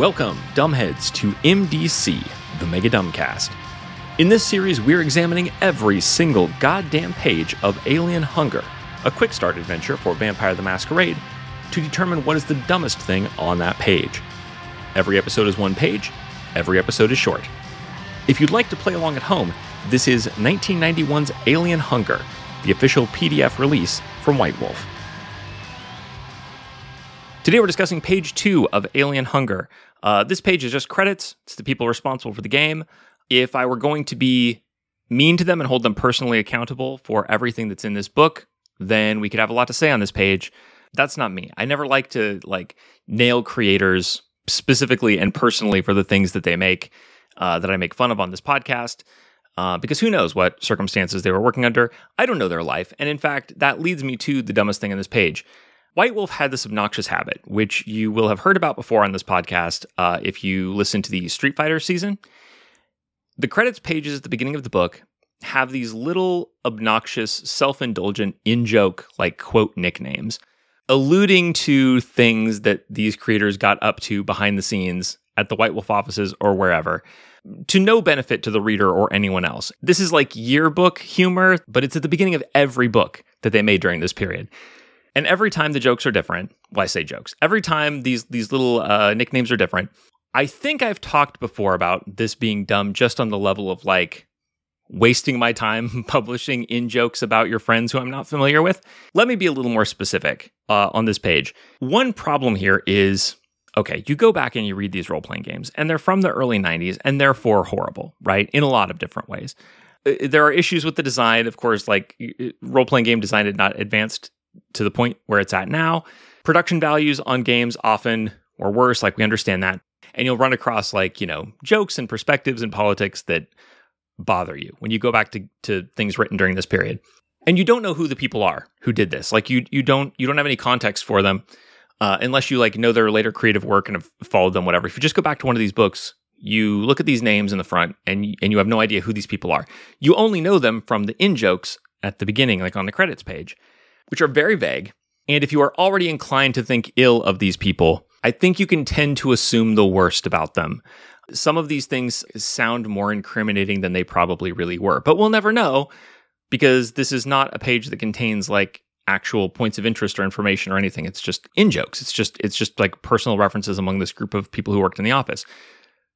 Welcome, dumbheads, to MDC, the Mega Dumbcast. In this series, we're examining every single goddamn page of Alien Hunger, a quick start adventure for Vampire the Masquerade, to determine what is the dumbest thing on that page. Every episode is one page, every episode is short. If you'd like to play along at home, this is 1991's Alien Hunger, the official PDF release from White Wolf. Today we're discussing page two of Alien Hunger. Uh, this page is just credits. It's the people responsible for the game. If I were going to be mean to them and hold them personally accountable for everything that's in this book, then we could have a lot to say on this page. That's not me. I never like to like nail creators specifically and personally for the things that they make uh, that I make fun of on this podcast. Uh, because who knows what circumstances they were working under? I don't know their life. And in fact, that leads me to the dumbest thing on this page. White Wolf had this obnoxious habit, which you will have heard about before on this podcast uh, if you listen to the Street Fighter season. The credits pages at the beginning of the book have these little obnoxious, self indulgent, in joke, like quote nicknames, alluding to things that these creators got up to behind the scenes at the White Wolf offices or wherever to no benefit to the reader or anyone else. This is like yearbook humor, but it's at the beginning of every book that they made during this period. And every time the jokes are different, well, I say jokes. Every time these these little uh, nicknames are different. I think I've talked before about this being dumb just on the level of like wasting my time publishing in jokes about your friends who I'm not familiar with. Let me be a little more specific uh, on this page. One problem here is okay, you go back and you read these role playing games, and they're from the early 90s and therefore horrible, right? In a lot of different ways. Uh, there are issues with the design, of course, like role playing game design had not advanced to the point where it's at now. Production values on games often or worse, like we understand that. And you'll run across like, you know, jokes and perspectives and politics that bother you when you go back to, to things written during this period. And you don't know who the people are who did this. Like you you don't you don't have any context for them uh, unless you like know their later creative work and have followed them, whatever. If you just go back to one of these books, you look at these names in the front and and you have no idea who these people are. You only know them from the in jokes at the beginning, like on the credits page which are very vague. And if you are already inclined to think ill of these people, I think you can tend to assume the worst about them. Some of these things sound more incriminating than they probably really were, but we'll never know because this is not a page that contains like actual points of interest or information or anything. It's just in jokes. It's just it's just like personal references among this group of people who worked in the office.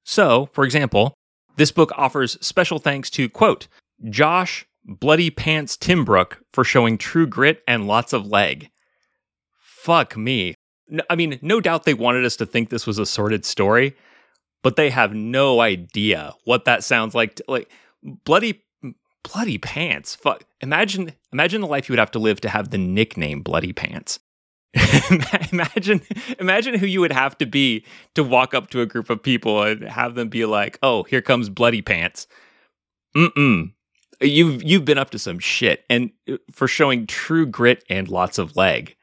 So, for example, this book offers special thanks to quote Josh Bloody Pants Timbrook for showing true grit and lots of leg. Fuck me. I mean, no doubt they wanted us to think this was a sordid story, but they have no idea what that sounds like. Like bloody, bloody pants. Fuck. Imagine, imagine the life you would have to live to have the nickname Bloody Pants. imagine, imagine who you would have to be to walk up to a group of people and have them be like, "Oh, here comes Bloody Pants." Mm mm you've you've been up to some shit and uh, for showing true grit and lots of leg.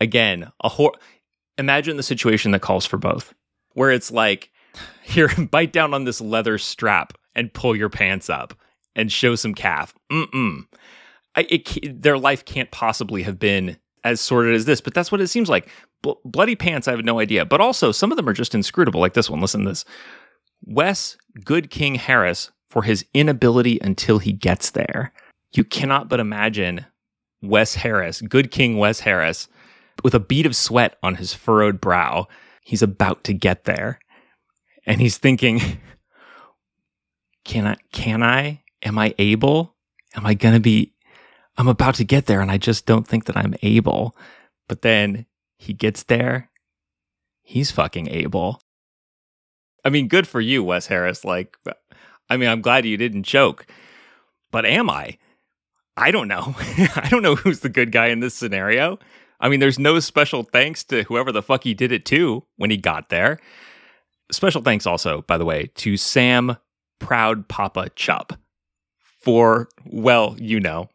Again a hor- imagine the situation that calls for both where it's like here bite down on this leather strap and pull your pants up and show some calf. Mm-mm. I, it, their life can't possibly have been as sordid as this but that's what it seems like. Bloody pants i have no idea. But also some of them are just inscrutable like this one. Listen to this. Wes good king harris for his inability until he gets there. You cannot but imagine Wes Harris, good King Wes Harris, with a bead of sweat on his furrowed brow. He's about to get there. And he's thinking, can I, can I, am I able? Am I going to be, I'm about to get there and I just don't think that I'm able. But then he gets there. He's fucking able. I mean, good for you, Wes Harris. Like, I mean, I'm glad you didn't choke, but am I? I don't know. I don't know who's the good guy in this scenario. I mean, there's no special thanks to whoever the fuck he did it to when he got there. Special thanks also, by the way, to Sam Proud Papa Chupp for, well, you know,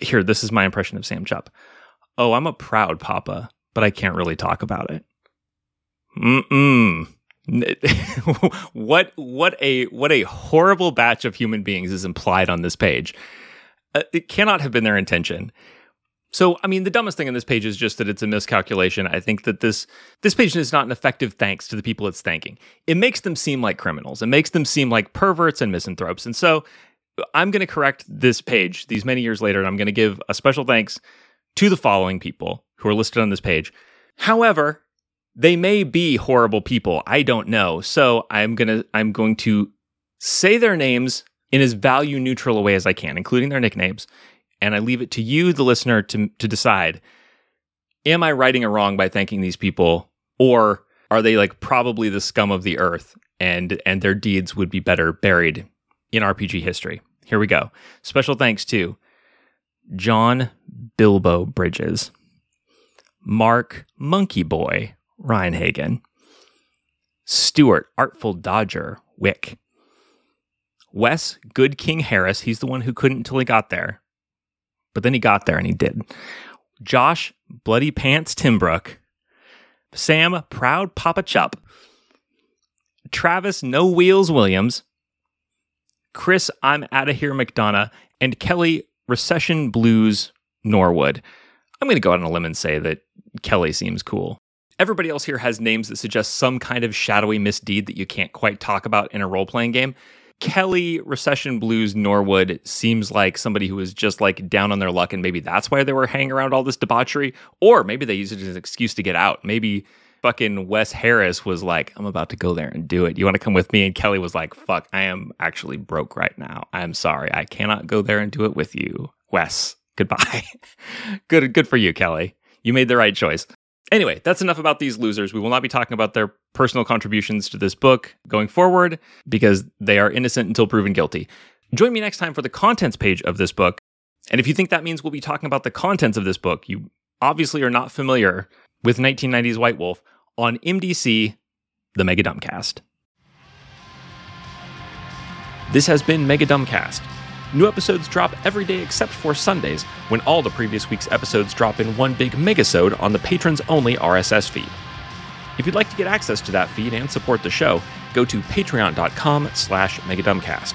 here, this is my impression of Sam Chupp. Oh, I'm a proud papa, but I can't really talk about it. Mm-mm. what what a what a horrible batch of human beings is implied on this page. Uh, it cannot have been their intention. So, I mean, the dumbest thing on this page is just that it's a miscalculation. I think that this this page is not an effective thanks to the people it's thanking. It makes them seem like criminals. It makes them seem like perverts and misanthropes. And so, I'm going to correct this page these many years later, and I'm going to give a special thanks to the following people who are listed on this page. However, they may be horrible people. I don't know. So, I'm going to I'm going to say their names in as value neutral a way as I can, including their nicknames and I leave it to you, the listener, to, to decide am I righting a wrong by thanking these people, or are they like probably the scum of the earth and and their deeds would be better buried in RPG history? Here we go. Special thanks to John Bilbo Bridges, Mark Monkey Boy Rein-Hagen, Stewart Artful Dodger Wick, Wes Good King Harris. He's the one who couldn't until he got there but then he got there and he did. Josh Bloody Pants Timbrook, Sam Proud Papa Chupp, Travis No Wheels Williams, Chris I'm Out of Here McDonough, and Kelly Recession Blues Norwood. I'm going to go out on a limb and say that Kelly seems cool. Everybody else here has names that suggest some kind of shadowy misdeed that you can't quite talk about in a role playing game. Kelly Recession Blues Norwood seems like somebody who was just like down on their luck, and maybe that's why they were hanging around all this debauchery, or maybe they used it as an excuse to get out. Maybe fucking Wes Harris was like, I'm about to go there and do it. You want to come with me? And Kelly was like, fuck, I am actually broke right now. I'm sorry. I cannot go there and do it with you. Wes, goodbye. good good for you, Kelly. You made the right choice. Anyway, that's enough about these losers. We will not be talking about their personal contributions to this book going forward because they are innocent until proven guilty. Join me next time for the contents page of this book. And if you think that means we'll be talking about the contents of this book, you obviously are not familiar with 1990s White Wolf on MDC, the Mega Dumbcast. This has been Mega Dumbcast. New episodes drop every day except for Sundays, when all the previous week's episodes drop in one big megasode on the patrons only RSS feed. If you'd like to get access to that feed and support the show, go to patreon.com slash megadumbcast.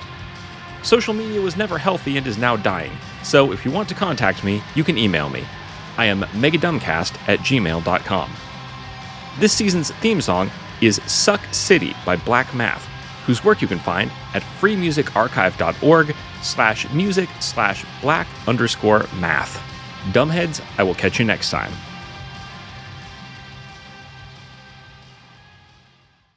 Social media was never healthy and is now dying, so if you want to contact me, you can email me. I am megadumbcast at gmail.com. This season's theme song is Suck City by Black Math, whose work you can find at freemusicarchive.org slash music slash black underscore math. Dumbheads, I will catch you next time.